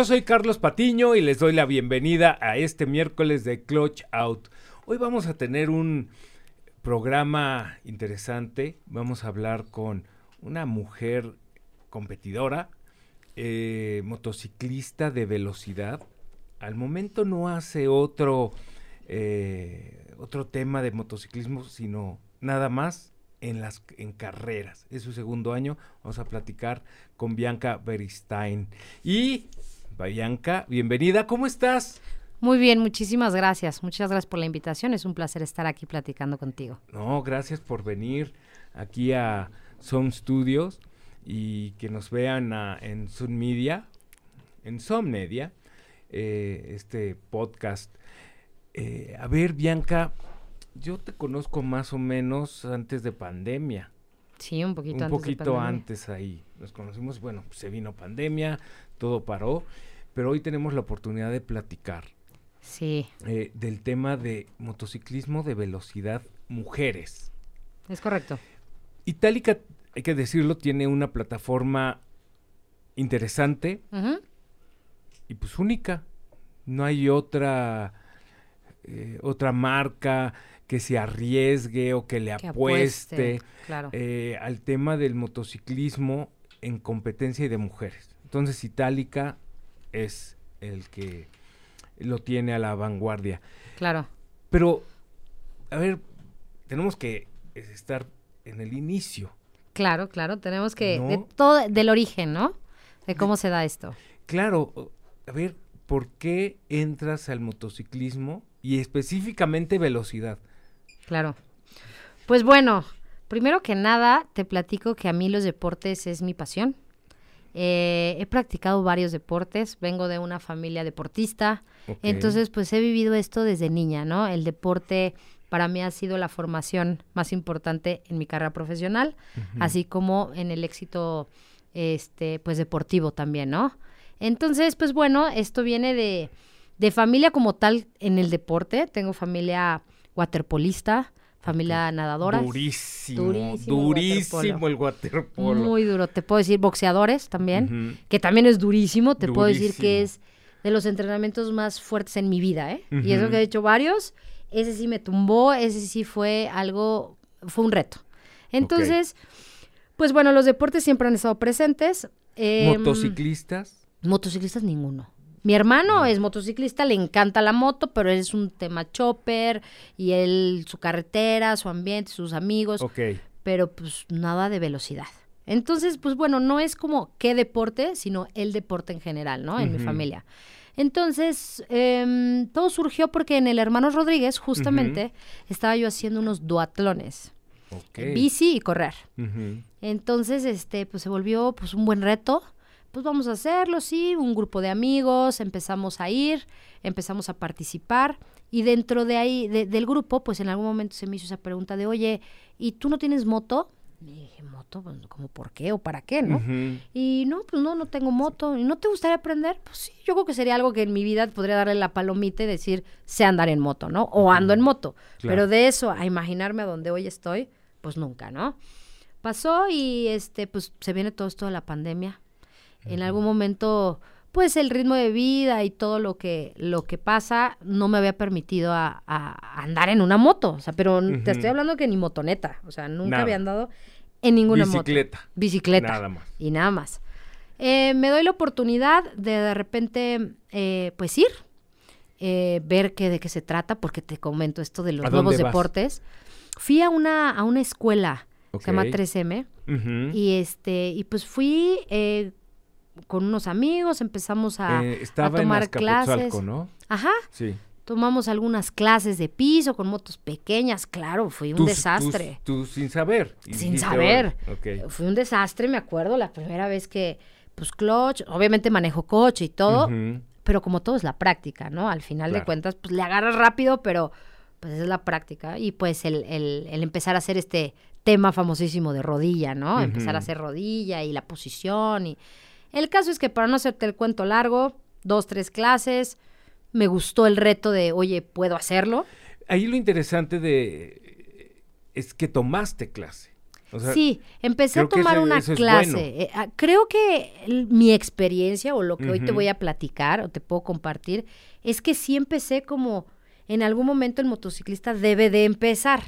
Yo soy Carlos Patiño y les doy la bienvenida a este miércoles de Clutch Out. Hoy vamos a tener un programa interesante. Vamos a hablar con una mujer competidora, eh, motociclista de velocidad. Al momento no hace otro, eh, otro tema de motociclismo, sino nada más en las en carreras. Es su segundo año. Vamos a platicar con Bianca Beristain. Y Bianca, bienvenida. ¿Cómo estás? Muy bien, muchísimas gracias. Muchas gracias por la invitación. Es un placer estar aquí platicando contigo. No, gracias por venir aquí a Zoom Studios y que nos vean en Zoom Media, en Zoom Media, eh, este podcast. Eh, a ver, Bianca, yo te conozco más o menos antes de pandemia. Sí, un poquito un poquito antes ahí. Nos conocimos, bueno, se vino pandemia, todo paró, pero hoy tenemos la oportunidad de platicar. Sí. Eh, del tema de motociclismo de velocidad mujeres. Es correcto. Itálica, hay que decirlo, tiene una plataforma interesante y pues única. No hay otra eh, otra marca que se arriesgue o que le apueste, eh, al tema del motociclismo en competencia y de mujeres. Entonces Itálica es el que lo tiene a la vanguardia. Claro. Pero, a ver, tenemos que estar en el inicio. Claro, claro, tenemos que, de todo, del origen, ¿no? De cómo se da esto. Claro, a ver, ¿por qué entras al motociclismo y específicamente velocidad? Claro. Pues bueno, primero que nada, te platico que a mí los deportes es mi pasión. Eh, he practicado varios deportes, vengo de una familia deportista, entonces pues he vivido esto desde niña, ¿no? El deporte para mí ha sido la formación más importante en mi carrera profesional, así como en el éxito este pues deportivo también, ¿no? Entonces, pues bueno, esto viene de, de familia como tal en el deporte, tengo familia waterpolista, familia nadadora. Durísimo, durísimo, el waterpolo. Muy duro. Te puedo decir boxeadores también, que también es durísimo. Te puedo decir que es de los entrenamientos más fuertes en mi vida, ¿eh? Y eso que he hecho varios, ese sí me tumbó, ese sí fue algo, fue un reto. Entonces, pues bueno, los deportes siempre han estado presentes. Em, ¿Motociclistas? Motociclistas ninguno. Mi hermano es motociclista, le encanta la moto, pero es un tema chopper y él, su carretera, su ambiente, sus amigos. Ok. Pero pues nada de velocidad. Entonces, pues bueno, no es como qué deporte, sino el deporte en general, ¿no? En mi familia. Entonces, em, todo surgió porque en el Hermano Rodríguez, justamente, estaba yo haciendo unos duatlones. Okay. Bici y correr. Entonces, este, pues se volvió pues un buen reto pues vamos a hacerlo, sí, un grupo de amigos, empezamos a ir, empezamos a participar y dentro de ahí, del grupo, pues en algún momento se me hizo esa pregunta de, oye, ¿y tú no tienes moto? Y dije, ¿moto? Pues, ¿Como por qué o para qué, no? Y no, pues no, no tengo moto. ¿Y no te gustaría aprender? Pues sí, yo creo que sería algo que en mi vida podría darle la palomita y decir, sé andar en moto, ¿no? O ando en moto. Pero de eso a imaginarme a donde hoy estoy, pues nunca, ¿no? Pasó y este, pues se viene todo esto de la pandemia en algún momento, pues el ritmo de vida y todo lo que, lo que pasa no me había permitido a, andar en una moto. O sea, pero te estoy hablando que ni motoneta. O sea, nunca había andado en ninguna Bicicleta. moto. Bicicleta. Nada más. Y nada más. Eh, me doy la oportunidad de de repente, eh, pues ir, eh, ver qué, de qué se trata, porque te comento esto de los nuevos deportes. Fui a una, a una escuela, se llama 3M, y este, y pues fui con unos amigos, empezamos a, eh, tomar clases. ¿no? Ajá. Sí. Tomamos algunas clases de piso con motos pequeñas, claro, fue un desastre. Tú, sin saber. Sin saber. Fue un desastre, me acuerdo, la primera vez que, pues, clutch, obviamente manejo coche y todo, pero como todo es la práctica, ¿no? Al final de cuentas, pues, le agarras rápido, pero, pues, es la práctica. Y, pues, el, el, el empezar a hacer este tema famosísimo de rodilla, ¿no? Empezar a hacer rodilla y la posición y el caso es que para no hacerte el cuento largo, dos, tres clases, me gustó el reto de, oye, ¿puedo hacerlo? Ahí lo interesante de es que tomaste clase. sí, empecé a tomar una clase. Eh, ah, creo que mi experiencia o lo que hoy te voy a platicar o te puedo compartir es que sí empecé como en algún momento el motociclista debe de empezar.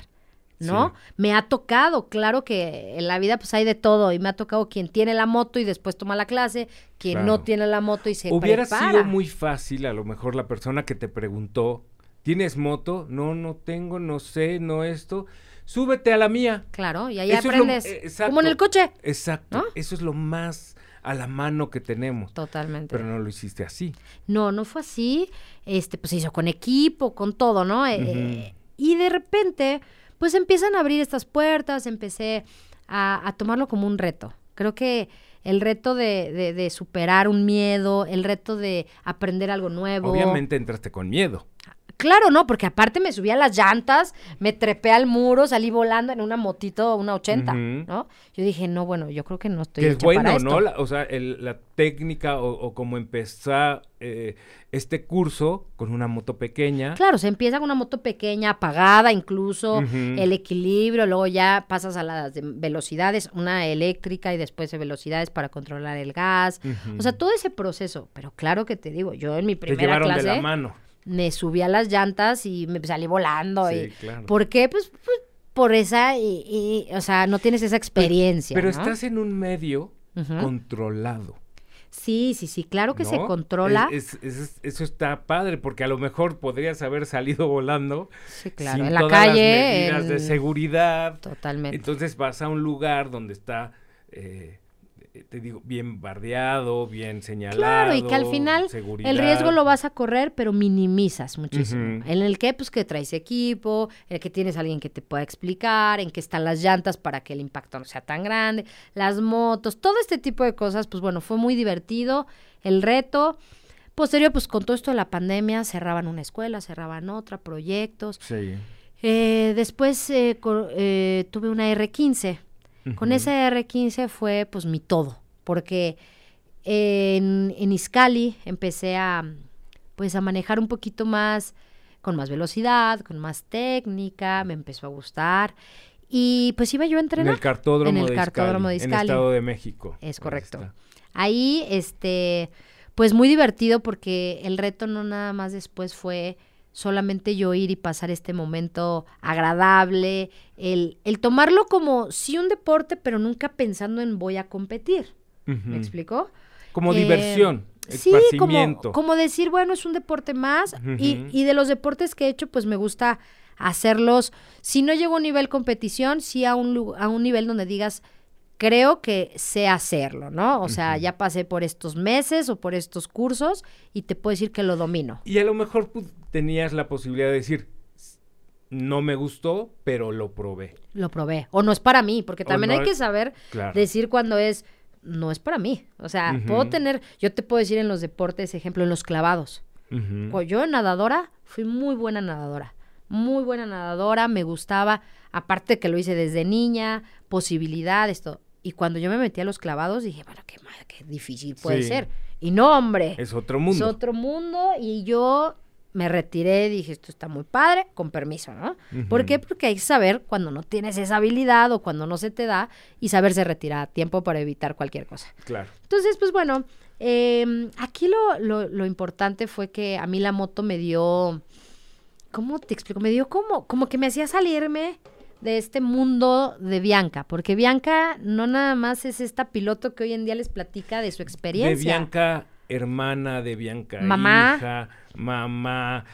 ¿No? Me ha tocado, claro que en la vida pues hay de todo y me ha tocado quien tiene la moto y después toma la clase, quien no tiene la moto y se Hubiera sido muy fácil a lo mejor la persona que te preguntó, ¿tienes moto? No, no tengo, no sé, no esto. Súbete a la mía. Claro, y ahí aprendes. Eh, como en el coche. Exacto. Eso es lo más a la mano que tenemos. Totalmente. Pero no lo hiciste así. No, no fue así. Este, pues se hizo con equipo, con todo, ¿no? Eh, y de repente, pues empiezan a abrir estas puertas, empecé a, tomarlo como un reto. Creo que el reto de, de, superar un miedo, el reto de aprender algo nuevo. Obviamente entraste con miedo. Claro, no, porque aparte me subí a las llantas, me trepé al muro, salí volando en una motito, una 80, ¿no? Yo dije, no, bueno, yo creo que no estoy. Que es bueno, ¿no? o sea, la técnica o, cómo empezar eh, este curso con una moto pequeña. Claro, se empieza con una moto pequeña, apagada incluso, el equilibrio, luego ya pasas a las velocidades, una eléctrica y después de velocidades para controlar el gas. O sea, todo ese proceso. Pero claro que te digo, yo en mi primera te clase. De la mano me subí a las llantas y me salí volando. y, ¿Por qué? Pues, pues por esa, y, o sea, no tienes esa experiencia. Pero, estás en un medio controlado. Sí, sí, sí, claro que se controla. eso está padre, porque a lo mejor podrías haber salido volando. Sí, claro, en la calle. Las medidas de seguridad. Totalmente. Entonces vas a un lugar donde está eh, te digo, bien bardeado, bien señalado. Claro, y que al final el riesgo lo vas a correr, pero minimizas muchísimo. En el que, pues, que traes equipo, el que tienes alguien que te pueda explicar, en que están las llantas para que el impacto no sea tan grande, las motos, todo este tipo de cosas, pues bueno, fue muy divertido el reto. Posterior, pues con todo esto de la pandemia, cerraban una escuela, cerraban otra, proyectos. Sí. Eh, después eh, tuve una R15 con ese R15 fue pues mi todo, porque en, en Iscali empecé a pues a manejar un poquito más, con más velocidad, con más técnica, me empezó a gustar. Y pues iba yo a entrenar. En el cartódromo, en el cartódromo de Iscali. En el Estado de México. Es correcto. Ahí, este, pues muy divertido porque el reto no nada más después fue solamente yo ir y pasar este momento agradable, el, el tomarlo como sí un deporte, pero nunca pensando en voy a competir. ¿Me explicó? Como diversión. Sí, como, como, decir, bueno, es un deporte más y, y, de los deportes que he hecho, pues me gusta hacerlos, si no llego a un nivel competición, sí a un, a un nivel donde digas, creo que sé hacerlo, ¿no? O sea, ya pasé por estos meses o por estos cursos y te puedo decir que lo domino. Y a lo mejor pues, tenías la posibilidad de decir, no me gustó, pero lo probé. Lo probé. O no es para mí, porque también hay que saber decir cuando es, no es para mí. O sea, puedo tener, yo te puedo decir en los deportes, ejemplo, en los clavados. Pues yo nadadora, fui muy buena nadadora. Muy buena nadadora, me gustaba, aparte que lo hice desde niña, posibilidades, todo. Y cuando yo me metí a los clavados, dije, bueno, qué, qué difícil puede ser. Y no, hombre. Es otro mundo. Es otro mundo. Y yo me retiré, dije, esto está muy padre, con permiso, ¿no? ¿Por qué? Porque hay que saber cuando no tienes esa habilidad o cuando no se te da y saberse retirar a tiempo para evitar cualquier cosa. Claro. Entonces, pues bueno, em, aquí lo, lo, lo, importante fue que a mí la moto me dio, ¿cómo te explico? Me dio como, como que me hacía salirme de este mundo de Bianca, porque Bianca no nada más es esta piloto que hoy en día les platica de su experiencia. De Bianca, hermana de Bianca, mamá, hija, mamá,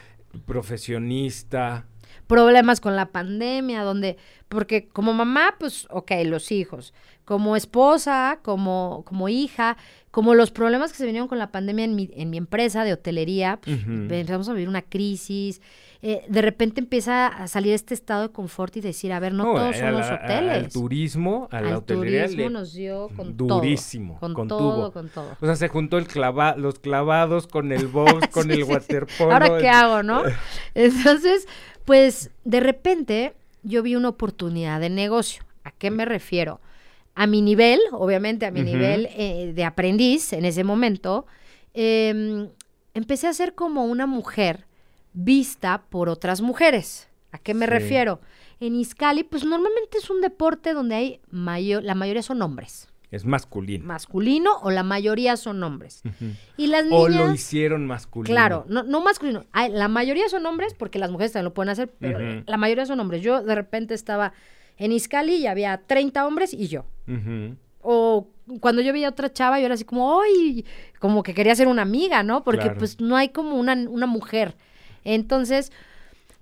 profesionista. Problemas con la pandemia, donde, porque como mamá, pues, ok, los hijos, como esposa, como, como hija, como los problemas que se vinieron con la pandemia en mi, en mi empresa de hotelería, pues, empezamos a vivir una crisis, eh, de repente empieza a salir este estado de confort y decir, a ver, no, todos son los hoteles. Al turismo, a la hotelería. turismo nos dio con durísimo, todo. Con, todo, con todo. O sea, se juntó el clava los clavados con el box, con el waterpolo. Ahora, ¿qué hago, no? Entonces, pues, de repente, yo vi una oportunidad de negocio. ¿A qué me refiero? A mi nivel, obviamente, a mi nivel eh, de aprendiz en ese momento, em, empecé a ser como una mujer vista por otras mujeres. ¿A qué me Sí. refiero? En Iscali, pues normalmente es un deporte donde hay mayor, la mayoría son hombres. Es masculino. Masculino o la mayoría son hombres. Y las O niñas. lo hicieron masculino. Claro, no, no masculino. La mayoría son hombres, porque las mujeres también lo pueden hacer, pero la mayoría son hombres. Yo de repente estaba en Iscali y había 30 hombres y yo. O cuando yo veía a otra chava, yo era así como, ¡ay! Como que quería ser una amiga, ¿no? Porque Claro. pues no hay como una, una mujer. Entonces,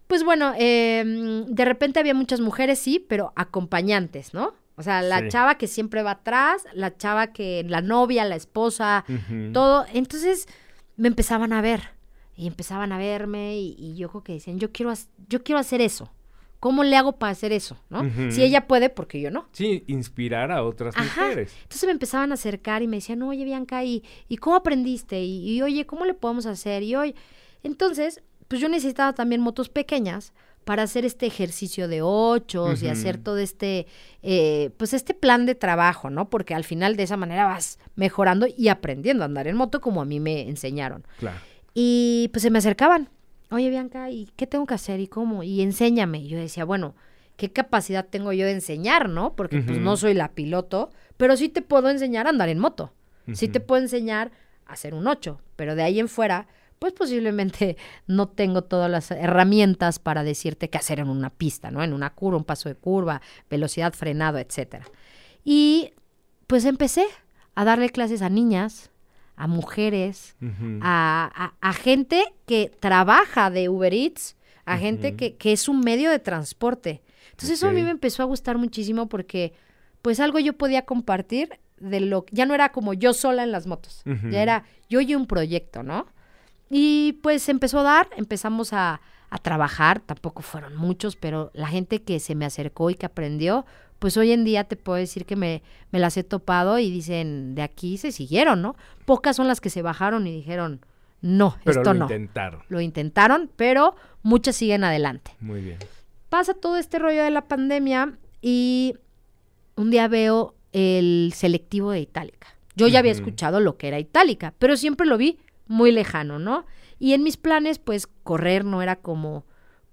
pues bueno, eh, de repente había muchas mujeres, sí, pero acompañantes, ¿no? O sea, la Sí. chava que siempre va atrás, la chava que, la novia, la esposa, todo. Entonces me empezaban a ver y empezaban a verme y, y yo creo que decían, yo quiero, yo quiero hacer eso. ¿Cómo le hago para hacer eso? ¿no? Si ella puede, porque yo no. Sí, inspirar a otras Ajá. mujeres. Entonces me empezaban a acercar y me decían, oye, Bianca, ¿y, y cómo aprendiste? Y, y, oye, ¿cómo le podemos hacer? Y hoy, entonces, pues yo necesitaba también motos pequeñas para hacer este ejercicio de ochos y hacer todo este, eh, pues este plan de trabajo, ¿no? Porque al final de esa manera vas mejorando y aprendiendo a andar en moto como a mí me enseñaron. Claro. Y pues se me acercaban. Oye, Bianca, ¿y qué tengo que hacer? ¿Y cómo? Y enséñame. Y yo decía, bueno, ¿qué capacidad tengo yo de enseñar, no? Porque pues no soy la piloto, pero sí te puedo enseñar a andar en moto. Sí te puedo enseñar a hacer un 8, pero de ahí en fuera, pues posiblemente no tengo todas las herramientas para decirte qué hacer en una pista, ¿no? En una curva, un paso de curva, velocidad, frenado, etcétera. Y pues empecé a darle clases a niñas, a mujeres, a, a- a gente que trabaja de Uber Eats, a gente que, que es un medio de transporte. Entonces eso a mí me empezó a gustar muchísimo porque pues algo yo podía compartir de lo ya no era como yo sola en las motos, ya era yo y un proyecto, ¿no? Y pues empezó a dar, empezamos a, a trabajar, tampoco fueron muchos, pero la gente que se me acercó y que aprendió, pues hoy en día te puedo decir que me, me las he topado y dicen, de aquí se siguieron, ¿no? Pocas son las que se bajaron y dijeron, no, Pero esto lo no. intentaron. Lo intentaron, pero muchas siguen adelante. Muy bien. Pasa todo este rollo de la pandemia y un día veo el selectivo de Itálica. Yo ya había escuchado lo que era Itálica, pero siempre lo vi muy lejano, ¿no? Y en mis planes, pues, correr no era como,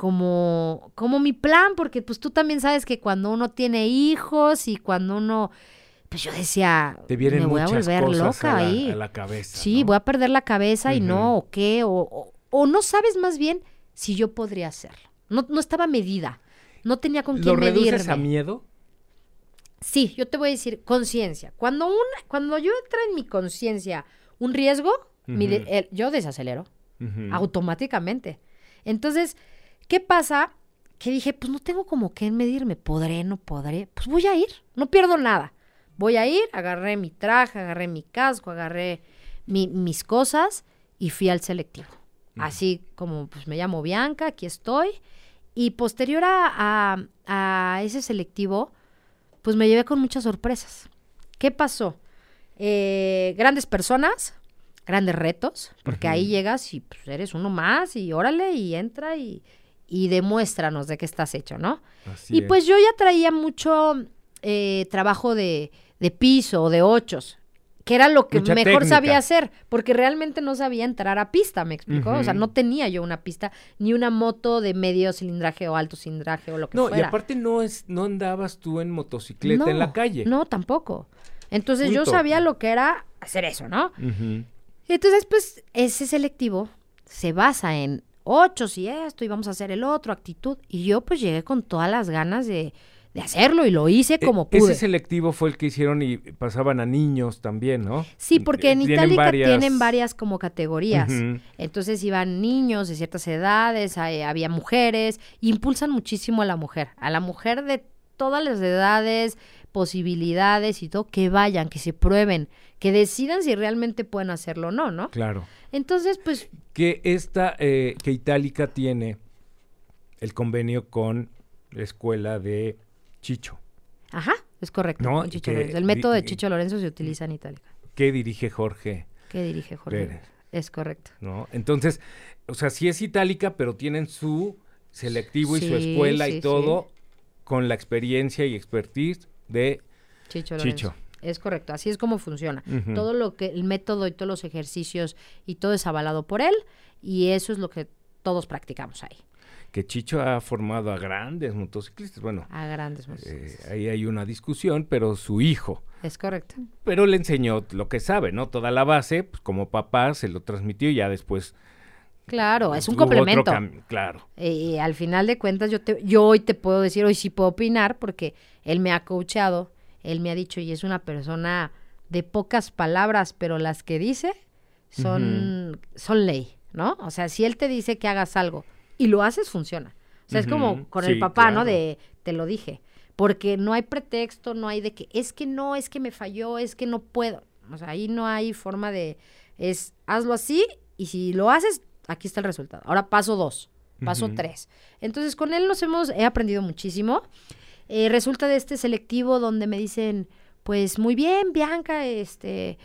como, como mi plan, porque pues tú también sabes que cuando uno tiene hijos y cuando uno, pues yo decía, Te vienen me voy a volver loca a la, ahí. a la cabeza. Sí, ¿no? voy a perder la cabeza y no, o qué, o, o, o no sabes más bien si yo podría hacerlo. No, no estaba medida, no tenía con ¿Lo quién reduces medirme. a miedo? Sí, yo te voy a decir conciencia. Cuando un, cuando yo entra en mi conciencia un riesgo, mi de- Ujú. el- yo desacelero automáticamente. Entonces, ¿qué pasa? Que dije, pues no tengo como que medirme, podré, no podré, pues voy a ir, no pierdo nada. Voy a ir, agarré mi traje, agarré mi casco, agarré mi- mis cosas y fui al selectivo. Así como pues me llamo Bianca, aquí estoy. Y posterior a, a- a ese selectivo, pues me llevé con muchas sorpresas. ¿Qué pasó? Eh, grandes personas, grandes retos, porque ahí llegas y pues, eres uno más y órale y entra y, y demuéstranos de qué estás hecho, ¿no? Así y es. pues yo ya traía mucho eh, trabajo de, de piso o de ochos, que era lo que Mucha mejor técnica. sabía hacer, porque realmente no sabía entrar a pista, ¿me explicó? O sea, no tenía yo una pista, ni una moto de medio cilindraje o alto cilindraje o lo que No, y fuera. aparte no es, no andabas tú en motocicleta en No, la calle. No, tampoco. Entonces yo sabía lo que era hacer eso, ¿no? Entonces, pues, ese selectivo se basa en ocho y esto, y vamos a hacer el otro, actitud. Y yo, pues, llegué con todas las ganas de, de hacerlo y lo hice como E- pude. Ese selectivo fue el que hicieron y pasaban a niños también, ¿no? Sí, porque en Eh, Tienen Itálica varias- tienen varias como categorías. Entonces iban niños de ciertas edades, hay- había mujeres, impulsan muchísimo a la mujer, a la mujer de todas las edades, posibilidades y todo, que vayan, que se prueben, que decidan si realmente pueden hacerlo o no, ¿no? Claro. Entonces, pues, Que esta, eh, que Itálica tiene el convenio con la escuela de Chicho, ajá, es correcto. No, con y Chicho que Lorenzo. El método de Chicho Lorenzo se utiliza en Itálica. que dirige Jorge, ¿Qué dirige Jorge? Pérez. Es correcto. ¿no? Entonces, o sea, sí es Itálica, pero tienen su selectivo y su escuela sí, y todo con la experiencia y expertise de Chicho. Es correcto, así es como funciona. Todo lo que, el método y todos los ejercicios y todo es avalado por él y eso es lo que todos practicamos ahí. Que Chicho ha formado a grandes motociclistas. Bueno, A grandes eh, motociclistas. ahí hay una discusión, pero su hijo. Es correcto. Pero le enseñó lo que sabe, ¿no? Toda la base, pues como papá se lo transmitió y ya después. Claro, es un complemento. claro. Y al final de cuentas, yo, te, yo hoy te puedo decir, hoy sí puedo opinar, porque él me ha coachado, él me ha dicho, y es una persona de pocas palabras, pero las que dice son, son ley, ¿no? O sea, si él te dice que hagas algo y lo haces, funciona. O sea, es como con sí, el papá, ¿no? De, te lo dije. Porque no hay pretexto, no hay de que, es que no, es que me falló, es que no puedo. O sea, ahí no hay forma de, es, hazlo así y si lo haces, aquí está el resultado. Ahora paso dos, paso tres. Entonces con él nos hemos, he aprendido muchísimo. Eh, resulta de este selectivo donde me dicen, pues muy bien, Bianca, este,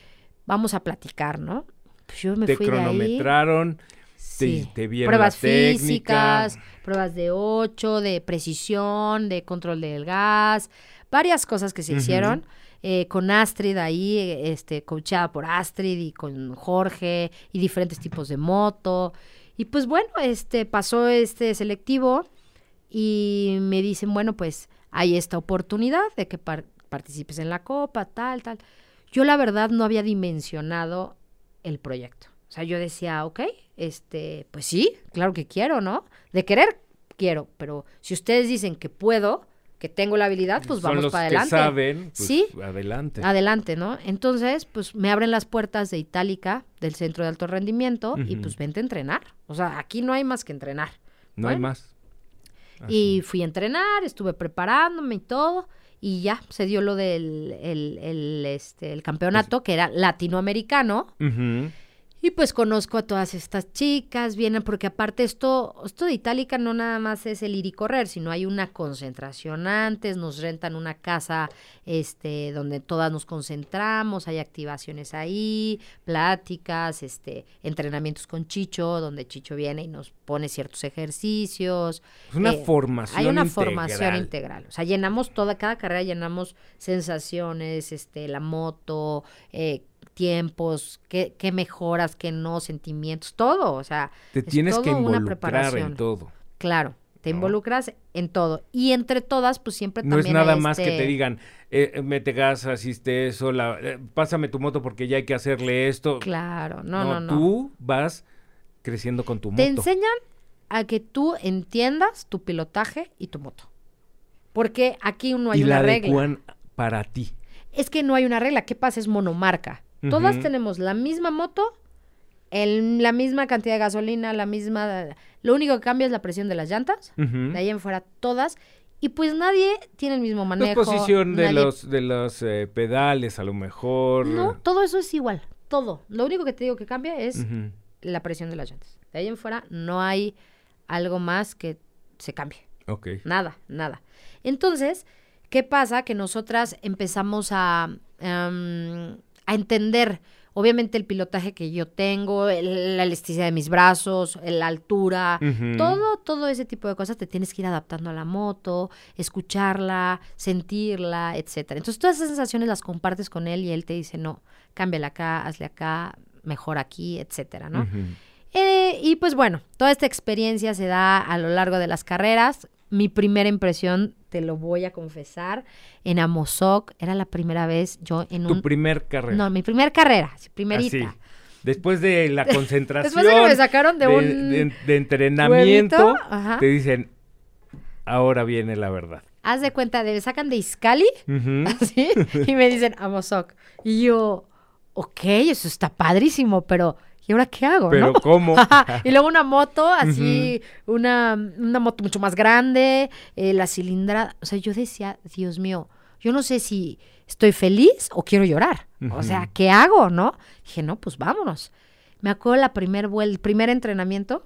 vamos a platicar, ¿no? Pues yo me te fui de ahí. cronometraron, Sí. te, te vieron Pruebas físicas, pruebas de 8, de precisión, de control del gas, varias cosas que se hicieron. Eh, con Astrid ahí, este, coachada por Astrid y con Jorge y diferentes tipos de moto. Y pues bueno, este, pasó este selectivo y me dicen, bueno, pues hay esta oportunidad de que par- participes en la copa, tal, tal. Yo la verdad no había dimensionado el proyecto. O sea, yo decía, ok, este, pues sí, claro que quiero, ¿no? De querer, quiero, pero si ustedes dicen que puedo, que tengo la habilidad, pues Son vamos los para adelante. que saben, pues, Sí. adelante. Adelante, ¿no? Entonces, pues me abren las puertas de Itálica, del centro de alto rendimiento, y pues vente a entrenar. O sea, aquí no hay más que entrenar. no hay más. Y fui a entrenar, estuve preparándome y todo, y ya se dio lo del el, el, este, el campeonato, que era latinoamericano. Ujú. Y pues conozco a todas estas chicas, vienen porque aparte esto, esto de Itálica no nada más es el ir y correr, sino hay una concentración antes, nos rentan una casa este donde todas nos concentramos, hay activaciones ahí, pláticas, este entrenamientos con Chicho, donde Chicho viene y nos pone ciertos ejercicios. Es una Eh, formación Hay una integral. formación integral. O sea, llenamos toda, cada carrera llenamos sensaciones, este, la moto, eh, tiempos, qué, qué mejoras, qué no, sentimientos, todo. O sea, Te es tienes que todo una involucrar preparación. en todo. Claro, te ¿No? involucras en todo. Y entre todas, pues siempre No es nada más que este- te digan, eh, eh, mete gas, asiste eso, la- eh, pásame tu moto porque ya hay que hacerle esto. Claro, no, no, no. Tú vas creciendo con tu moto. Te enseñan a que tú entiendas tu pilotaje y tu moto. Porque aquí no hay y una la regla. adecuan para ti. Es que no hay una regla. ¿Qué pasa? Es monomarca. Todas tenemos la misma moto, el- la misma cantidad de gasolina, la misma... Lo único que cambia es la presión de las llantas. De ahí en fuera, todas. Y pues nadie tiene el mismo La manejo. posición de los, de los eh, pedales, a lo mejor. No, todo eso es igual. Todo. Lo único que te digo que cambia es la presión de las llantas. De ahí en fuera no hay algo más que se cambie. Ok. Nada, nada. Entonces, ¿qué pasa? Que nosotras empezamos a, em, a entender, obviamente, el pilotaje que yo tengo, el- la elasticidad de mis brazos, la altura, todo, todo ese tipo de cosas te tienes que ir adaptando a la moto, escucharla, sentirla, etcétera. Entonces, todas esas sensaciones las compartes con él y él te dice, no, cámbiala acá, hazle acá, mejor aquí, etcétera, ¿no? Eh, y pues bueno, toda esta experiencia se da a lo largo de las carreras. Mi primera impresión, te lo voy a confesar, en Amozoc, era la primera vez yo en Tu un... primer carrera. No, mi primera carrera, primerita. Así. Después de la concentración. Después de que me sacaron de un de- de entrenamiento, te dicen, ahora viene la verdad. Haz de cuenta, de, me sacan de Iscali, así, y me dicen Amozoc. Y yo, ok, eso está padrísimo, pero ¿y ahora qué hago? Pero no? ¿cómo? Y luego una moto, así, una, una moto mucho más grande, eh, la cilindrada. O sea, yo decía, Dios mío, yo no sé si estoy feliz o quiero llorar. O sea. ¿qué hago, no? Dije, no, pues vámonos. Me acuerdo la primer el primer entrenamiento.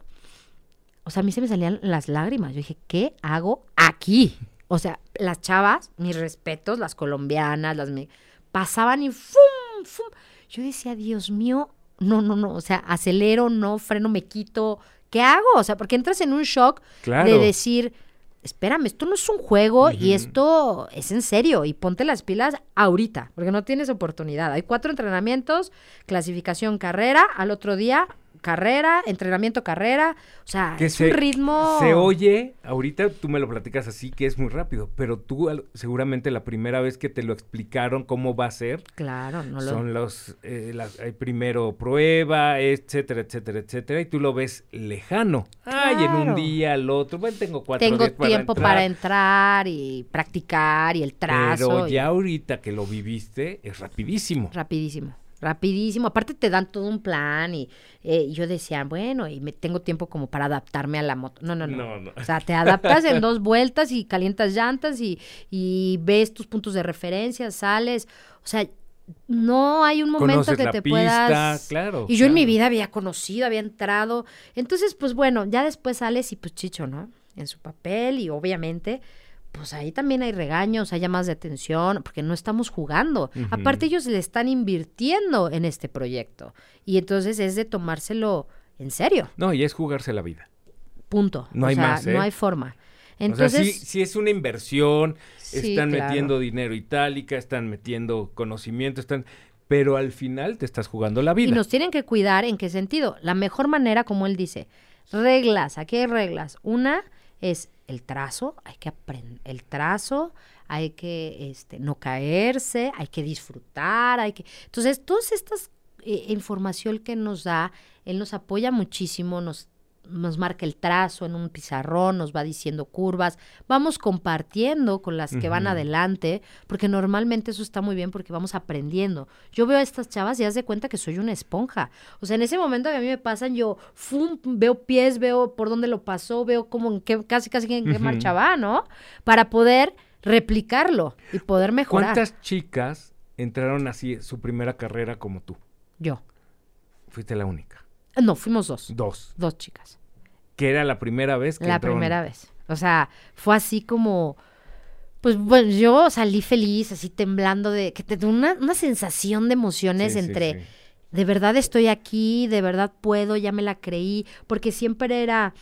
O sea, a mí se me salían las lágrimas. Yo dije, ¿qué hago aquí? O sea, las chavas, mis respetos, las colombianas, las me- pasaban y ¡fum! ¡fum! Yo decía, Dios mío, no, no, no. O sea, acelero, no, freno, me quito. ¿Qué hago? O sea, porque entras en un shock Claro. de decir, espérame, esto no es un juego y esto es en serio y ponte las pilas ahorita, porque no tienes oportunidad. Hay cuatro entrenamientos, clasificación, carrera, al otro día carrera, entrenamiento, carrera. O sea, Que es se- un ritmo. Se oye, ahorita tú me lo platicas así, que es muy rápido, pero tú al- seguramente la primera vez que te lo explicaron cómo va a ser, Claro, no lo. son los, eh, las- hay primero prueba, etcétera, etcétera, etcétera, y tú lo ves lejano. Ay, en un día, al otro, bueno, tengo cuatro Tengo días para tiempo entrar, para entrar y practicar y el trazo. Pero y- ya ahorita que lo viviste, es rapidísimo. Rapidísimo, rapidísimo. Aparte te dan todo un plan y eh, yo decía, bueno, y me tengo tiempo como para adaptarme a la moto. No, no, no. No, no. O sea, te adaptas en dos vueltas y calientas llantas y, y ves tus puntos de referencia, sales. O sea, no hay un momento Conoces que la te pista, puedas... claro. Y yo en mi vida había conocido, había entrado. Entonces, pues bueno, ya después sales y pues chicho, ¿no? En su papel y obviamente, pues ahí también hay regaños, hay llamadas de atención, porque no estamos jugando. Aparte ellos le están invirtiendo en este proyecto. Y entonces es de tomárselo en serio, No, y es jugarse la vida. punto. No O hay sea, más, ¿eh? No hay forma. o sea, Entonces, sí, sí es una inversión, Sí, están claro. metiendo dinero itálica, están metiendo conocimiento, están... Pero al final te estás jugando la vida. Y nos tienen que cuidar en qué sentido. La mejor manera, como él dice, reglas, aquí hay reglas. Una es el trazo, hay que aprender el trazo, hay que este, no caerse, hay que disfrutar, hay que... Entonces, todas estas eh, información que nos da, él nos apoya muchísimo, nos nos marca el trazo en un pizarrón, nos va diciendo curvas, vamos compartiendo con las que van adelante, porque normalmente eso está muy bien porque vamos aprendiendo. Yo veo a estas chavas y haz de cuenta que soy una esponja. O sea, en ese momento que a mí me pasan, yo fum, veo pies, veo por dónde lo pasó, veo como en qué, casi casi en qué Ujú. marcha va, ¿no? Para poder replicarlo y poder mejorar. ¿Cuántas chicas entraron así su primera carrera como tú? Yo. Fuiste la única. No, fuimos dos. Dos. Dos chicas. Que era la primera vez que La primera vez. O sea, fue así como. Pues bueno, yo salí feliz, así temblando de. que te una, una sensación de emociones Sí, sí, entre. sí. De verdad estoy aquí, de verdad puedo, ya me la creí. Porque siempre era.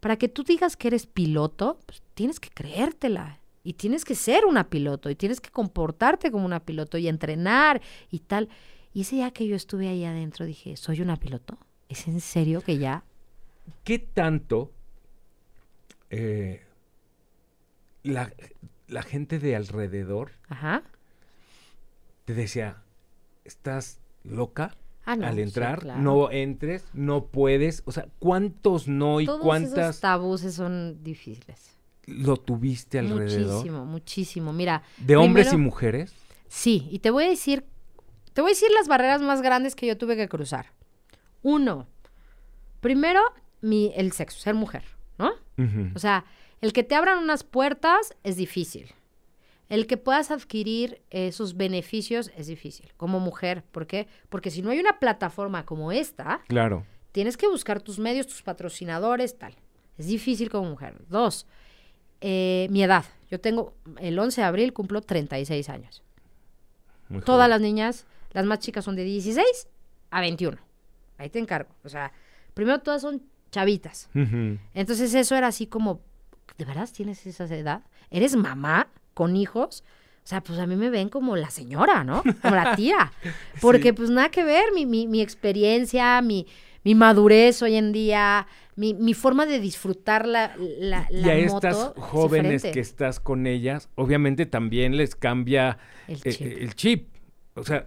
Para que tú digas que eres piloto, pues tienes que creértela. Y tienes que ser una piloto. Y tienes que comportarte como una piloto. Y entrenar y tal. Y ese día que yo estuve ahí adentro, dije, ¿soy una piloto? ¿Es en serio que ya? ¿Qué tanto eh, la, la gente de alrededor Ajá. te decía, estás loca Ah, no, al sí, entrar, claro. no entres, no puedes? O sea, ¿cuántos no y Todos cuántas esos tabúes son difíciles. lo tuviste alrededor? Muchísimo, muchísimo. Mira, ¿De hombres y mujeres? sí, y te voy a decir, te voy a decir las barreras más grandes que yo tuve que cruzar. Uno, primero, mi, el sexo, ser mujer, ¿no? O sea, el que te abran unas puertas es difícil. El que puedas adquirir esos beneficios es difícil como mujer. ¿Por qué? Porque si no hay una plataforma como esta, Claro. tienes que buscar tus medios, tus patrocinadores, tal. Es difícil como mujer. Dos, eh, mi edad. Yo tengo, el 11 de abril cumplo 36 años. muy Todas joven. las niñas, las más chicas son de 16 a 21. Ahí te encargo. O sea, primero todas son chavitas. Entonces eso era así como, ¿de verdad tienes esa edad? ¿Eres mamá con hijos? O sea, pues a mí me ven como la señora, ¿no? Como la tía. Porque Sí. pues nada que ver, mi, mi, mi experiencia, mi, mi madurez hoy en día, mi, mi forma de disfrutar la, la, y a moto estas es jóvenes que estás con ellas, obviamente también les cambia El chip. eh, el chip. O sea,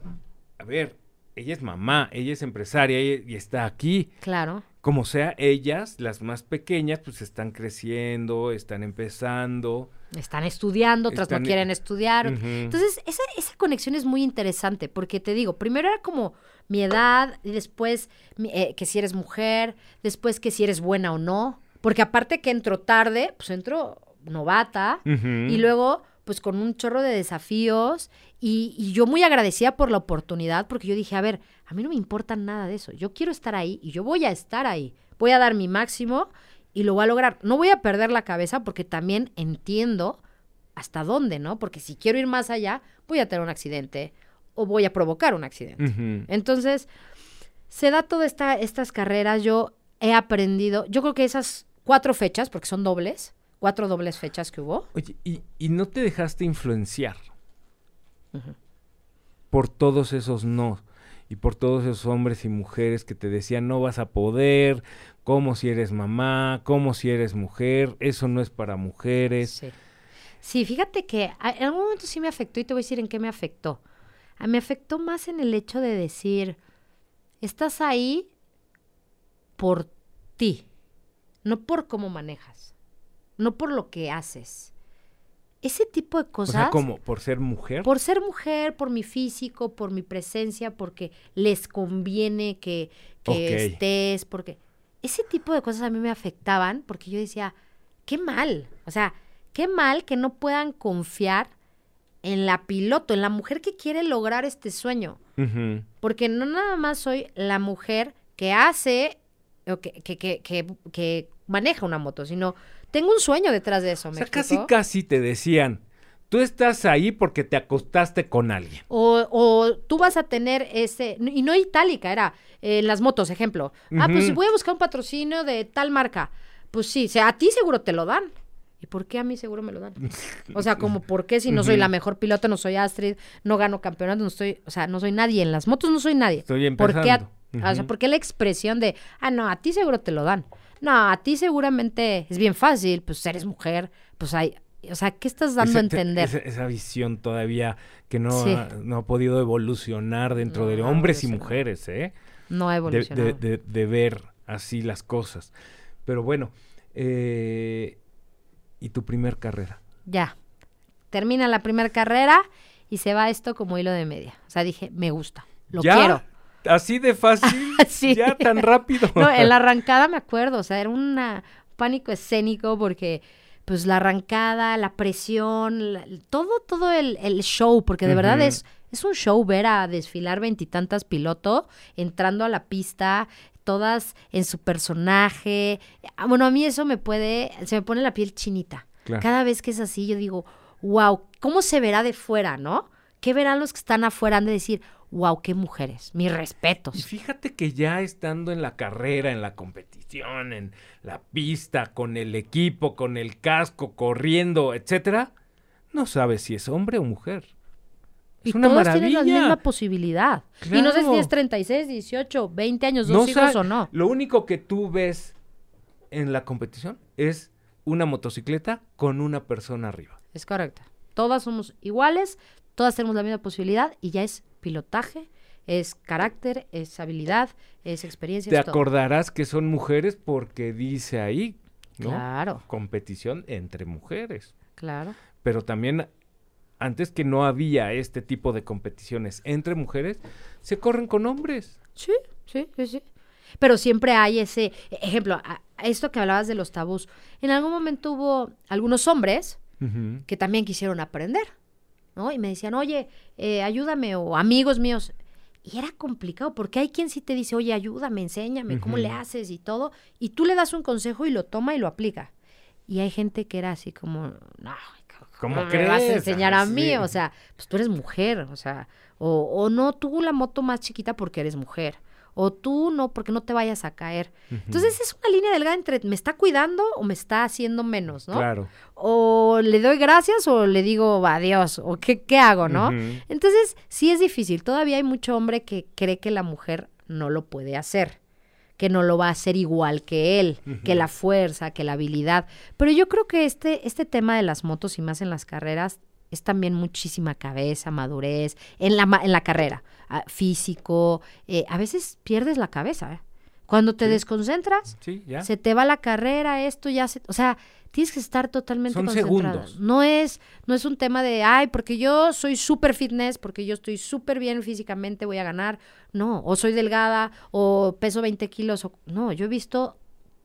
a ver, ella es mamá, ella es empresaria ella- y está aquí. Claro. Como sea, ellas, las más pequeñas, pues están creciendo, están empezando. Están estudiando, otras Están- no quieren estudiar. Entonces, esa, esa conexión es muy interesante porque te digo, primero era como mi edad, y después eh, que si eres mujer, después que si eres buena o no, porque aparte que entro tarde, pues entro novata y luego pues con un chorro de desafíos y, y yo muy agradecida por la oportunidad porque yo dije, a ver, a mí no me importa nada de eso, yo quiero estar ahí y yo voy a estar ahí, voy a dar mi máximo y lo voy a lograr. No voy a perder la cabeza porque también entiendo hasta dónde, ¿no? Porque si quiero ir más allá, voy a tener un accidente o voy a provocar un accidente. Entonces, se da todas esta, estas carreras. Yo he aprendido, yo creo que esas cuatro fechas, porque son dobles, cuatro dobles fechas que hubo. Oye, ¿y, y no te dejaste influenciar por todos esos no? y por todos esos hombres y mujeres que te decían no vas a poder, como si eres mamá, como si eres mujer, eso no es para mujeres. Sí. Sí, fíjate que en algún momento sí me afectó y te voy a decir en qué me afectó. A me afectó más en el hecho de decir, estás ahí por ti, no por cómo manejas, no por lo que haces. Ese tipo de cosas. O sea, como por ser mujer. Por ser mujer, por mi físico, por mi presencia, porque les conviene que, que estés, porque ese tipo de cosas a mí me afectaban, porque yo decía, qué mal, o sea, qué mal que no puedan confiar en la piloto, en la mujer que quiere lograr este sueño. Porque no nada más soy la mujer que hace o que, que, que, que, maneja una moto, sino tengo un sueño detrás de eso. o sea, casi, casi te decían, tú estás ahí porque te acostaste con alguien. O, o tú vas a tener ese, y no itálica, era en las motos, ejemplo. Ah, pues voy a buscar un patrocinio de tal marca. Pues sí, o sea, a ti seguro te lo dan. ¿Y por qué a mí seguro me lo dan? O sea, como por qué si no soy la mejor piloto, no soy Astrid, no gano campeonato, no estoy, o sea, no soy nadie en las motos, no soy nadie. Estoy empezando. ¿Por qué O sea, ¿por qué la expresión de, ah, no, a ti seguro te lo dan? No, a ti seguramente es bien fácil, pues eres mujer, pues hay, o sea, ¿qué estás dando a entender? Esa, visión todavía que no, ha, no ha podido evolucionar dentro de hombres y mujeres, ¿eh? No ha evolucionado. De, de, ver así las cosas. Pero bueno, eh, ¿y tu primer carrera? Ya. Termina la primera carrera y se va esto como hilo de media. O sea, dije, me gusta, lo quiero. Así de fácil, ya tan rápido. no, en la arrancada me acuerdo, o sea, era un pánico escénico porque pues la arrancada, la presión, todo, todo el, show, porque de verdad es, es un show ver a desfilar veintitantas pilotos entrando a la pista, todas en su personaje. Ah, bueno, a mí eso me puede, se me pone la piel chinita. Cada vez que es así, yo digo, wow, ¿cómo se verá de fuera, no? ¿Qué verán los que están afuera? Han de decir, wow, qué mujeres, mis respetos. Y fíjate que ya estando en la carrera, en la competición, en la pista, con el equipo, con el casco, corriendo, etcétera, no sabes si es hombre o mujer. Es y una todos tienen la misma posibilidad. Y no sé si es 36, 18, 20 años, dos hijos o no. Lo único que tú ves en la competición es una motocicleta con una persona arriba. Es correcto. Todas somos iguales, todas tenemos la misma posibilidad y ya es pilotaje, es carácter, es habilidad, es experiencia. Te acordarás que son mujeres porque dice ahí, ¿no? Claro. Competición entre mujeres. Claro. Pero también antes que no había este tipo de competiciones entre mujeres, se corren con hombres. Sí, sí, sí, sí. Pero siempre hay ese ejemplo, esto que hablabas de los tabús. En algún momento hubo algunos hombres que también quisieron aprender. ¿No? Y me decían, oye, eh, ayúdame, o amigos míos. Y era complicado, porque hay quien sí te dice, oye, ayúdame, enséñame, ¿cómo le haces y todo? Y tú le das un consejo y lo toma y lo aplica. Y hay gente que era así como, no, ¿cómo me vas a enseñar a mí? O sea, pues tú eres mujer, o sea, o, o no, tú la moto más chiquita porque eres mujer o tú no, porque no te vayas a caer. Entonces es una línea delgada entre me está cuidando o me está haciendo menos, ¿no? Claro. O le doy gracias o le digo adiós, o qué, qué hago, ¿no? Entonces sí es difícil. Todavía hay mucho hombre que cree que la mujer no lo puede hacer que no lo va a hacer igual que él, que la fuerza, que la habilidad. Pero yo creo que este, este tema de las motos y más en las carreras es también muchísima cabeza, madurez en la, en la carrera, ah, físico. Eh, a veces pierdes la cabeza. ¿eh? Cuando te desconcentras, se te va la carrera, esto ya se... O sea, tienes que estar totalmente Son Segundos. No es, no es un tema de, ay, porque yo soy súper fitness, porque yo estoy súper bien físicamente, voy a ganar. No, o soy delgada, o peso 20 kilos. O... No, yo he visto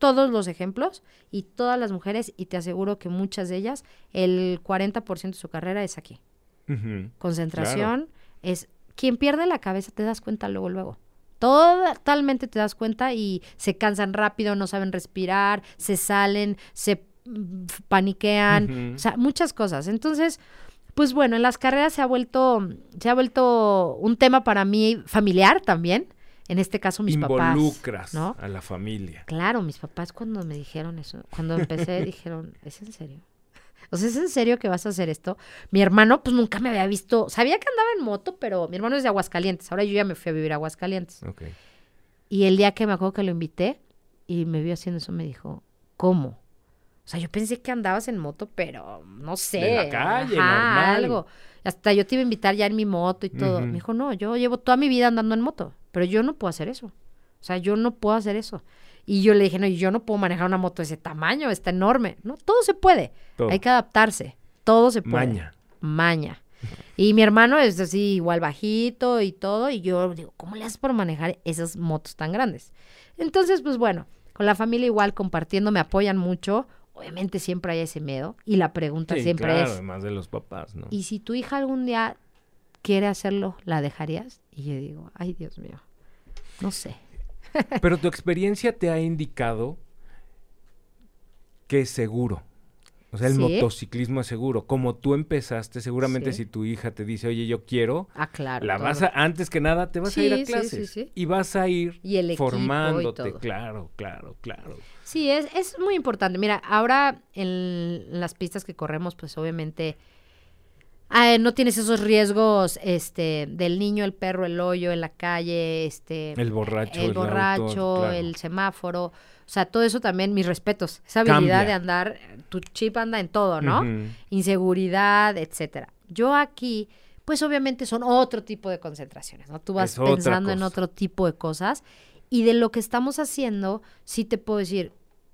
todos los ejemplos y todas las mujeres, y te aseguro que muchas de ellas, el 40% de su carrera es aquí. Concentración es... Quien pierde la cabeza te das cuenta luego, luego. Totalmente te das cuenta y se cansan rápido, no saben respirar, se salen, se mm, paniquean, o sea, muchas cosas. Entonces, pues bueno, en las carreras se ha vuelto, se ha vuelto un tema para mí familiar también en este caso mis papás. Involucras a la familia. Claro, mis papás cuando me dijeron eso, cuando empecé dijeron, ¿es en serio? O sea, ¿es en serio que vas a hacer esto? Mi hermano, pues nunca me había visto. Sabía que andaba en moto, pero mi hermano es de Aguascalientes. Ahora yo ya me fui a vivir a Aguascalientes. Ok. Y el día que me acuerdo que lo invité y me vio haciendo eso, me dijo, ¿cómo? O sea, yo pensé que andabas en moto, pero no sé. De la calle, ajá, normal. algo. Hasta yo te iba a invitar ya en mi moto y todo. Me dijo, no, yo llevo toda mi vida andando en moto, pero yo no puedo hacer eso. O sea, yo no puedo hacer eso. Y yo le dije, no, yo no puedo manejar una moto de ese tamaño, está enorme. No, todo se puede. Todo. Hay que adaptarse. Todo se puede. Maña. Maña. Y mi hermano es así, igual bajito y todo. Y yo digo, ¿cómo le haces para manejar esas motos tan grandes? Entonces, pues bueno, con la familia igual compartiendo, me apoyan mucho. Obviamente siempre hay ese miedo. Y la pregunta Sí, siempre claro, es, además de los papás, ¿no? ¿y si tu hija algún día quiere hacerlo, la dejarías? Y yo digo, ay, Dios mío, no sé. Pero tu experiencia te ha indicado que es seguro. O sea, el Sí. motociclismo es seguro. Como tú empezaste, seguramente Sí. si tu hija te dice, oye, yo quiero, Ah, claro. la todo. vas a, antes que nada, te vas a ir a sí, clases. sí, sí. Y vas a ir Y el y formándote. Claro, claro, claro. Sí, es, es muy importante. Mira, ahora en las pistas que corremos, pues obviamente ah, no tienes esos riesgos este, del niño, el perro, el hoyo en la calle, este, El borracho, el el auto, borracho, claro. el semáforo. O sea, todo eso también, mis respetos. Esa habilidad Cambia. de andar, tu chip anda en todo, ¿no? Inseguridad, etcétera. Yo aquí, pues obviamente son otro tipo de concentraciones, ¿no? Tú vas Es pensando en otro tipo de cosas. Y de lo que estamos haciendo, sí te puedo decir,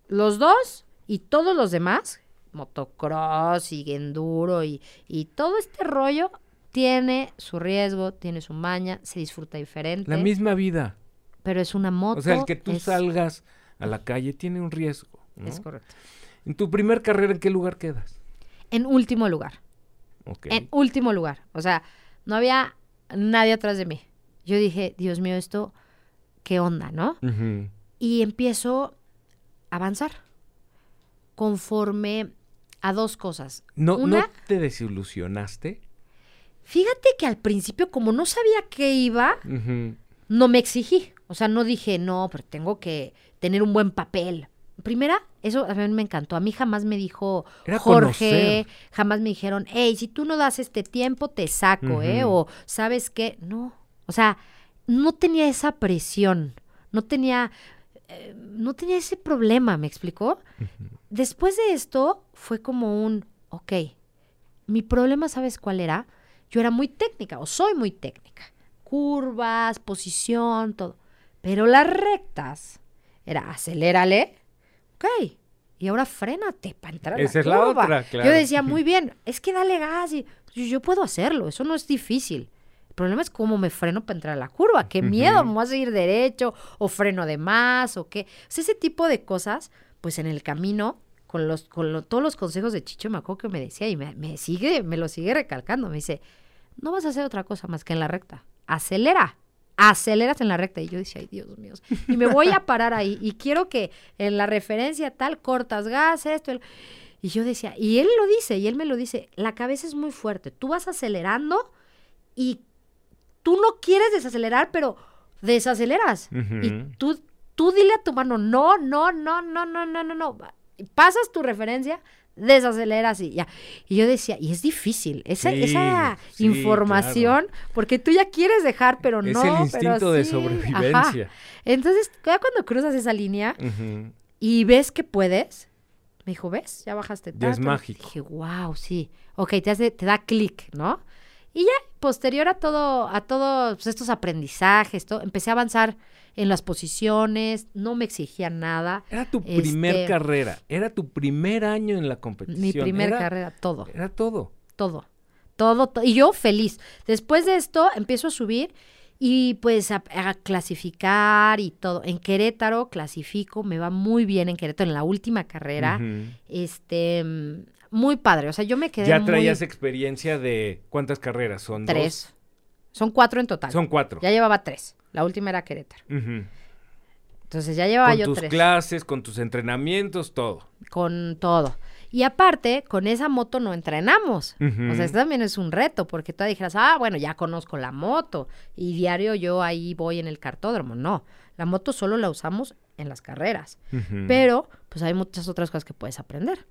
los dos y todos los demás, motocross y enduro y, y todo este rollo, tiene su riesgo, tiene su maña, se disfruta diferente. La misma vida. Pero es una moto. O sea, el que tú es- salgas a la calle tiene un riesgo. ¿no? Es correcto. En tu primer carrera, ¿en qué lugar quedas? En último lugar. En último lugar. O sea, no había nadie atrás de mí. Yo dije, Dios mío, esto, ¿qué onda, no? Y empiezo a avanzar conforme a dos cosas. ¿No, Una, ¿No te desilusionaste? fíjate que al principio, como no sabía qué iba, no me exigí. O sea, no dije, no, pero tengo que tener un buen papel. Primera, eso a mí me encantó. A mí jamás me dijo Era Jorge, conocer. jamás me dijeron, hey, si tú no das este tiempo, te saco, ¿eh? O, ¿sabes qué? No. O sea, no tenía esa presión. No tenía, eh, no tenía ese problema, ¿me explicó? Después de esto, fue como un, ok, mi problema, ¿sabes cuál era? Yo era muy técnica, o soy muy técnica. Curvas, posición, todo. Pero las rectas, era acelérale, ok. Y ahora frénate para entrar a Esa la es la curva. otra, claro. Yo decía, muy bien, es que dale gas. Y, yo, yo puedo hacerlo, eso no es difícil. El problema es cómo me freno para entrar a la curva. Qué miedo, me voy a seguir derecho, o freno de más, o qué. O sea, ese tipo de cosas, pues en el camino, con los, con lo- todos los consejos de Chicho, acuerdo que me decía, y me, me sigue, me lo sigue recalcando. Me dice, no vas a hacer otra cosa más que en la recta. Acelera. Aceleras en la recta. Y yo decía, ay, Dios mío. Y me voy a parar ahí. Y quiero que en la referencia tal, cortas gas, esto. el- Y yo decía, y él lo dice, y él me lo dice, la cabeza es muy fuerte. Tú vas acelerando y tú no quieres desacelerar, pero desaceleras. Y tú, tú dile a tu mano, no, no, no, no, no, no, no, no. Pasas tu referencia, desaceleras y ya. Y yo decía, y es difícil, esa, Sí, esa sí, información, porque tú ya quieres dejar, pero Es no. el pero instinto de sí, sobrevivencia. ajá. Entonces, ya cuando cruzas esa línea y ves que puedes, me dijo, ¿ves? Ya bajaste Ya es tanto". mágico. Dije, wow, sí. Ok, te, hace, te da clic, ¿no? Y ya, posterior a todo, a todos estos aprendizajes, todo, empecé a avanzar en las posiciones, no me exigía nada. Era tu primer Este, carrera, era tu primer año en la competición. Mi primer era, carrera, todo, Era todo. todo, todo, to- Y yo feliz. Después de esto, empiezo a subir y pues a, a clasificar y todo. En Querétaro clasifico, me va muy bien en Querétaro en la última carrera. Este, muy padre. O sea, yo me quedé Ya muy- traías experiencia de cuántas carreras son tres. Son cuatro en total. Son cuatro. Ya llevaba tres. La última era Querétaro. Entonces ya llevaba Con yo tus tres. clases, con tus entrenamientos, todo. Con todo. Y aparte, con esa moto no entrenamos. O sea, esto también es un reto, porque tú dijeras, ah, bueno, ya conozco la moto y diario yo ahí voy en el cartódromo. No, la moto solo la usamos en las carreras. Pero, pues hay muchas otras cosas que puedes aprender.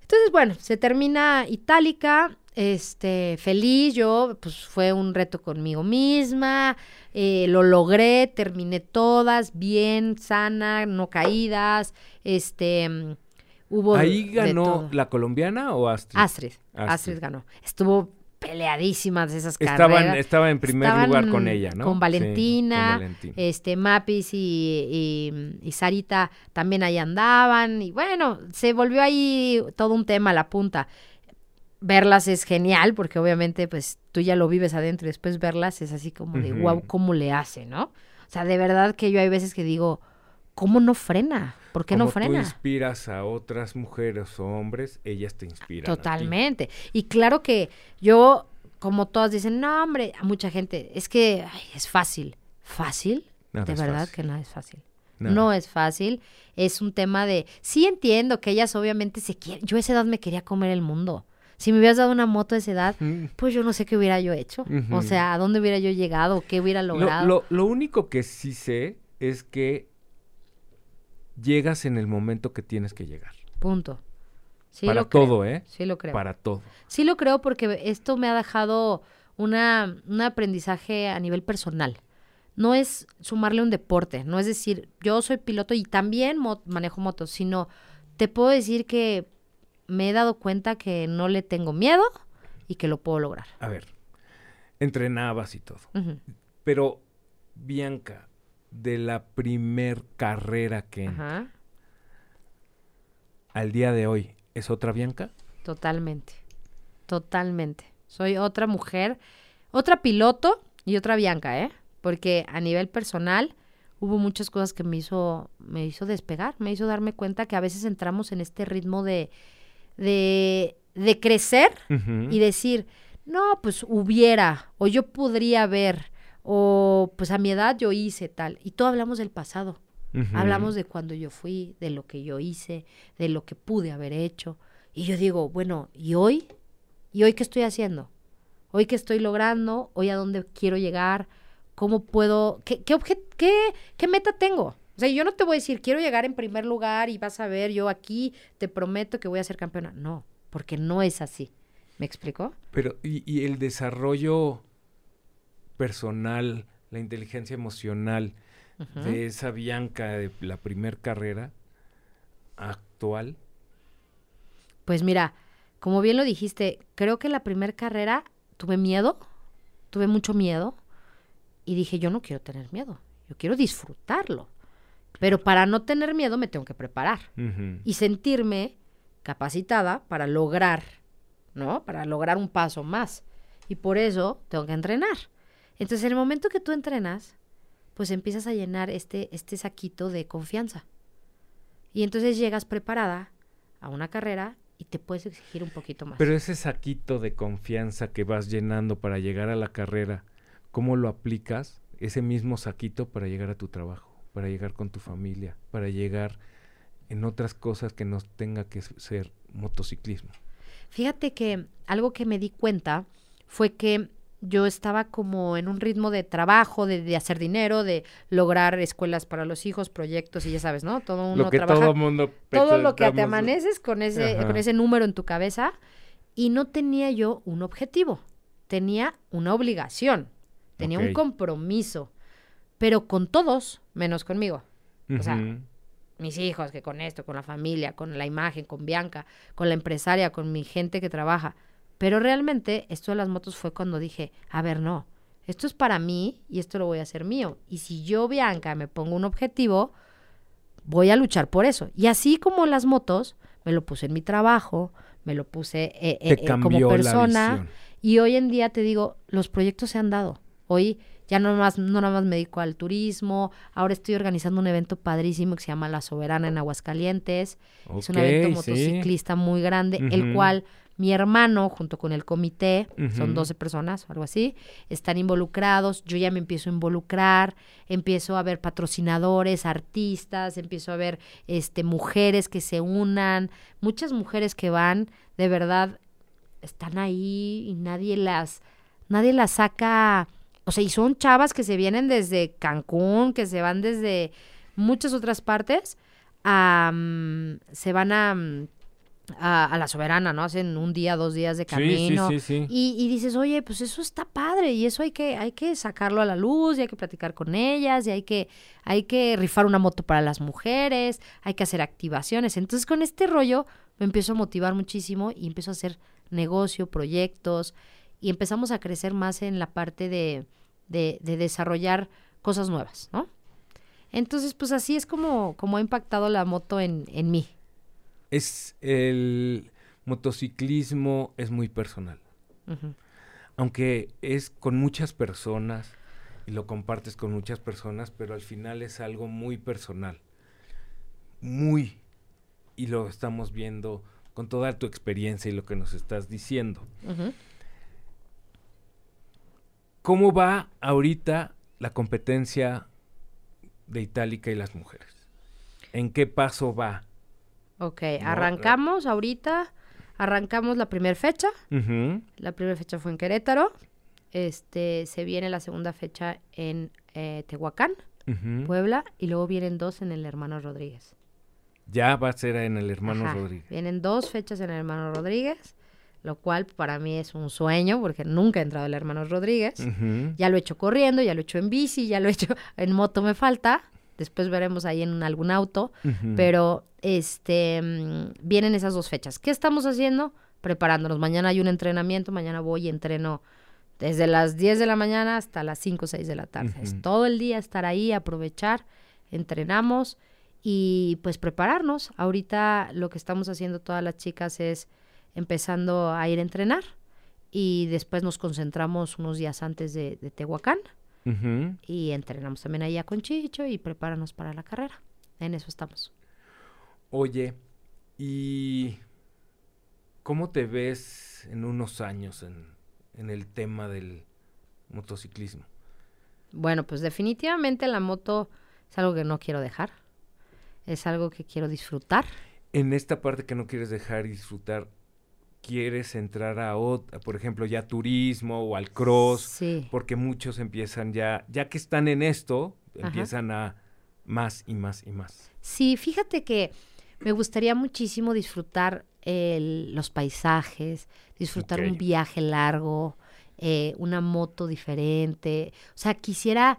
Entonces, bueno, se termina Itálica, este, feliz, yo, pues fue un reto conmigo misma, eh, lo logré, terminé todas, bien, sana, no caídas, este, hubo... ¿Ahí ganó la colombiana o Astrid? Astrid, Astrid. Astrid ganó. Estuvo peleadísimas esas Estaban, carreras. estaba en primer Estaban lugar con ella, ¿no? Con Sí, Valentina, con Valentina. este Mapis y, y- y Sarita también ahí andaban. Y bueno, se volvió ahí todo un tema a la punta. Verlas es genial, porque obviamente, pues, tú ya lo vives adentro y después verlas es así como de, wow, ¿cómo le hace, no? O sea, de verdad que yo hay veces que digo, ¿cómo no frena? ¿Por qué no Como tú frena? inspiras a otras mujeres o hombres, ellas te inspiran. a ti. Totalmente. Y claro que yo, como todas dicen, no, hombre, a mucha gente, es que ay, es fácil. ¿Fácil? Nada de verdad fácil. que no es fácil. Nada. No es fácil. Es un tema de. Sí entiendo que ellas obviamente se quieren. Yo a esa edad me quería comer el mundo. Si me hubieras dado una moto a esa edad, Mm. pues yo no sé qué hubiera yo hecho. O sea, a dónde hubiera yo llegado, qué hubiera Lo, logrado. lo- lo único que sí sé es que llegas en el momento que tienes que llegar. Punto. Sí Para lo creo. todo, ¿eh? Sí lo creo. Para todo. Sí lo creo porque esto me ha dejado una, un aprendizaje a nivel personal. No es sumarle un deporte, no es decir, yo soy piloto y también mo- manejo motos, sino te puedo decir que me he dado cuenta que no le tengo miedo y que lo puedo lograr. A ver, entrenabas y todo. Pero, Bianca, de la primer carrera que Ajá, al día de hoy, ¿es otra Bianca? totalmente, totalmente. Soy otra mujer, otra piloto y otra Bianca, ¿eh? Porque a nivel personal hubo muchas cosas que me hizo, me hizo despegar, me hizo darme cuenta que a veces entramos en este ritmo de, de, de crecer y decir, no, pues hubiera, o yo podría haber, o pues a mi edad yo hice tal. Y todo hablamos del pasado. Hablamos de cuando yo fui, de lo que yo hice, de lo que pude haber hecho. Y yo digo, bueno, ¿y hoy? ¿Y hoy qué estoy haciendo? ¿Hoy qué estoy logrando? ¿Hoy a dónde quiero llegar? ¿Cómo puedo? ¿Qué, qué, qué, qué meta tengo? O sea, yo no te voy a decir, quiero llegar en primer lugar y vas a ver, yo aquí te prometo que voy a ser campeona. No, porque no es así. ¿Me explicó? Pero, y, y el desarrollo personal, la inteligencia emocional de esa Bianca de la primer carrera actual. Pues mira, como bien lo dijiste, creo que la primera carrera tuve miedo, tuve mucho miedo y dije, yo no quiero tener miedo, yo quiero disfrutarlo. Pero para no tener miedo me tengo que preparar y sentirme capacitada para lograr, ¿no? Para lograr un paso más. Y por eso tengo que entrenar. Entonces, en el momento que tú entrenas, pues empiezas a llenar este, este saquito de confianza. Y entonces llegas preparada a una carrera y te puedes exigir un poquito más. Pero ese saquito de confianza que vas llenando para llegar a la carrera, ¿cómo lo aplicas? Ese mismo saquito para llegar a tu trabajo, para llegar con tu familia, para llegar en otras cosas que no tenga que ser motociclismo. Fíjate que algo que me di cuenta fue que yo estaba como en un ritmo de trabajo, de, de hacer dinero, de lograr escuelas para los hijos, proyectos y ya sabes, ¿no? Todo uno lo que trabaja. todo mundo todo lo que te amaneces con ese, Ajá. con ese número en tu cabeza y no tenía yo un objetivo, tenía una obligación, tenía un compromiso, pero con todos menos conmigo. o sea. Mis hijos, que con esto, con la familia, con la imagen, con Bianca, con la empresaria, con mi gente que trabaja. Pero realmente esto de las motos fue cuando dije, a ver, no, esto es para mí y esto lo voy a hacer mío. Y si yo, Bianca, me pongo un objetivo, voy a luchar por eso. Y así como las motos, me lo puse en mi trabajo, me lo puse eh, eh, eh, como persona. Y hoy en día te digo, los proyectos se han dado. Hoy ya no más, no nada más me dedico al turismo, ahora estoy organizando un evento padrísimo que se llama La Soberana en Aguascalientes. es un evento sí. motociclista muy grande, el cual mi hermano, junto con el comité, son Ujú. 12 personas o algo así, están involucrados. Yo ya me empiezo a involucrar, empiezo a ver patrocinadores, artistas, empiezo a ver este, mujeres que se unan, muchas mujeres que van, de verdad, están ahí y nadie las, nadie las saca. O sea, y son chavas que se vienen desde Cancún, que se van desde muchas otras partes, a, se van a, mm, a, la soberana, ¿no? Hacen un día, dos días de camino. Sí, sí, sí, y, y, dices, oye, pues eso está padre y eso hay que, hay que sacarlo a la luz y hay que platicar con ellas y hay que, hay que rifar una moto para las mujeres, hay que hacer activaciones. Entonces con este rollo me empiezo a motivar muchísimo y empiezo a hacer negocio, proyectos y empezamos a crecer más en la parte de, de, de desarrollar cosas nuevas, ¿no? Entonces, pues así es como, como ha impactado la moto en, en mí es el motociclismo es muy personal. Aunque es con muchas personas y lo compartes con muchas personas, pero al final es algo muy personal. Muy. Y lo estamos viendo con toda tu experiencia y lo que nos estás diciendo. ¿Cómo va ahorita la competencia de Itálica y las mujeres? ¿En qué paso va? Ok, arrancamos ahorita, arrancamos la primera fecha. La primera fecha fue en Querétaro. Este, se viene la segunda fecha en eh, Tehuacán, Puebla, y luego vienen dos en el Hermano Rodríguez. Ya va a ser en el Hermano Rodríguez. Vienen dos fechas en el Hermano Rodríguez, lo cual para mí es un sueño, porque nunca he entrado el Hermano Rodríguez. Ya lo he hecho corriendo, ya lo he hecho en bici, ya lo he hecho en moto me falta. Después veremos ahí en algún auto, pero este mm, vienen esas dos fechas. ¿Qué estamos haciendo? Preparándonos. Mañana hay un entrenamiento, mañana voy y entreno desde las 10 de la mañana hasta las 5 o 6 de la tarde. Es todo el día estar ahí, aprovechar, entrenamos y pues prepararnos. Ahorita lo que estamos haciendo todas las chicas es empezando a ir a entrenar y después nos concentramos unos días antes de Tehuacán y entrenamos también ahí con Chicho y prepáranos para la carrera. En eso estamos. Oye, ¿y cómo te ves en unos años en, en el tema del motociclismo? Bueno, pues definitivamente la moto es algo que no quiero dejar. Es algo que quiero disfrutar. En esta parte que no quieres dejar y disfrutar, quieres entrar a, por ejemplo, ya turismo o al cross, porque muchos empiezan ya, ya que están en esto, empiezan a más y más y más. Sí, fíjate que me gustaría muchísimo disfrutar los paisajes, disfrutar un viaje largo, eh, una moto diferente. O sea, quisiera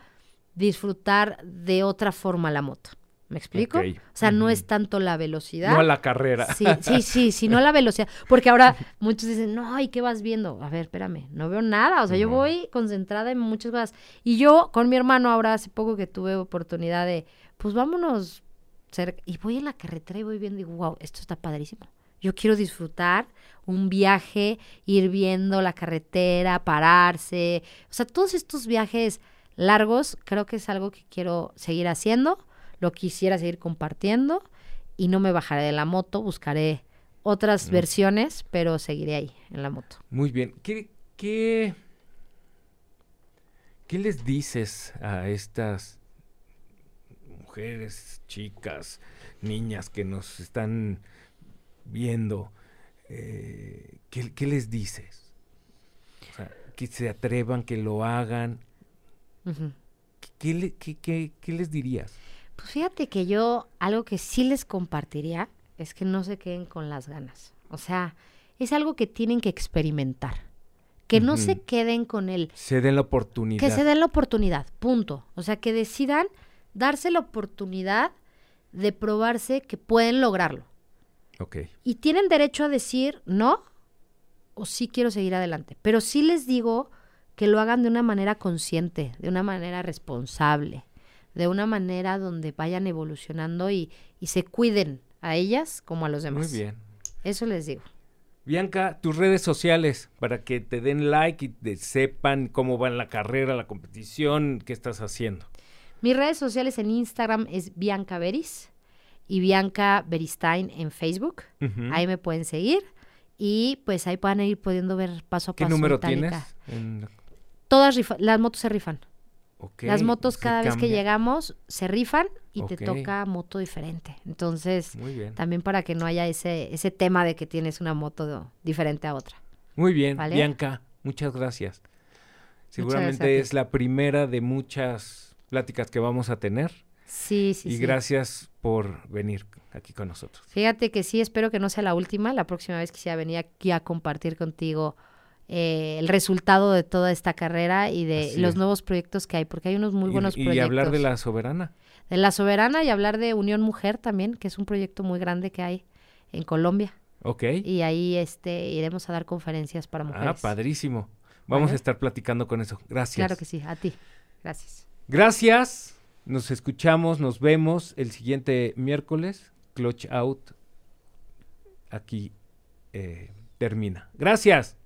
disfrutar de otra forma la moto. ¿Me explico? O sea, no es tanto la velocidad. No la carrera. Sí, sí, sí, sino la velocidad. Porque ahora muchos dicen, no, ¿y qué vas viendo? A ver, espérame, no veo nada. O sea, yo voy concentrada en muchas cosas. Y yo con mi hermano ahora hace poco que tuve oportunidad de, pues vámonos. Y voy en la carretera y voy viendo y digo, wow, esto está padrísimo. Yo quiero disfrutar un viaje, ir viendo la carretera, pararse. O sea, todos estos viajes largos creo que es algo que quiero seguir haciendo lo quisiera seguir compartiendo y no me bajaré de la moto, buscaré otras versiones, pero seguiré ahí en la moto. Muy bien. ¿Qué, qué, qué les dices a estas mujeres, chicas, niñas que nos están viendo? Eh, ¿qué, les dices? O sea, que se atrevan, que lo hagan. ¿Qué, qué les dirías? Pues fíjate que yo algo que sí les compartiría es que no se queden con las ganas. O sea, es algo que tienen que experimentar. Que no se queden con él. Se den la oportunidad. Que se den la oportunidad, punto. O sea, que decidan darse la oportunidad de probarse que pueden lograrlo. Ok. Y tienen derecho a decir no o sí quiero seguir adelante. Pero sí les digo que lo hagan de una manera consciente, de una manera responsable de una manera donde vayan evolucionando y, se cuiden a ellas como a los demás. Muy bien. Eso les digo. Bianca, tus redes sociales para que te den like y te sepan cómo va la carrera, la competición, qué estás haciendo. Mis redes sociales en Instagram es Bianca Beris y Bianca Beristain en Facebook. Ahí me pueden seguir y pues ahí pueden ir pudiendo ver paso a paso. ¿Qué número tienes? Todas las motos se rifan. Las motos cada vez que llegamos se rifan y te toca moto diferente. Entonces, también para que no haya ese, ese tema de que tienes una moto diferente a otra. Muy bien, Bianca, muchas gracias. Seguramente es la primera de muchas pláticas que vamos a tener. Sí, sí, y gracias por venir. aquí con nosotros. Fíjate que sí, espero que no sea la última. La próxima vez quisiera venir aquí a compartir contigo eh, el resultado de toda esta carrera y de Así los es. nuevos proyectos que hay, porque hay unos muy Y- buenos y, proyectos. hablar de la soberana. de la soberana y hablar de Unión Mujer también, que es un proyecto muy grande que hay en Colombia. Ok. Y ahí este iremos a dar conferencias para mujeres. Ah, padrísimo. Vamos a estar platicando con eso. Gracias. Claro que sí, a ti. Gracias. Gracias. Nos escuchamos, nos vemos el siguiente miércoles. Clutch Out aquí eh, termina. Gracias.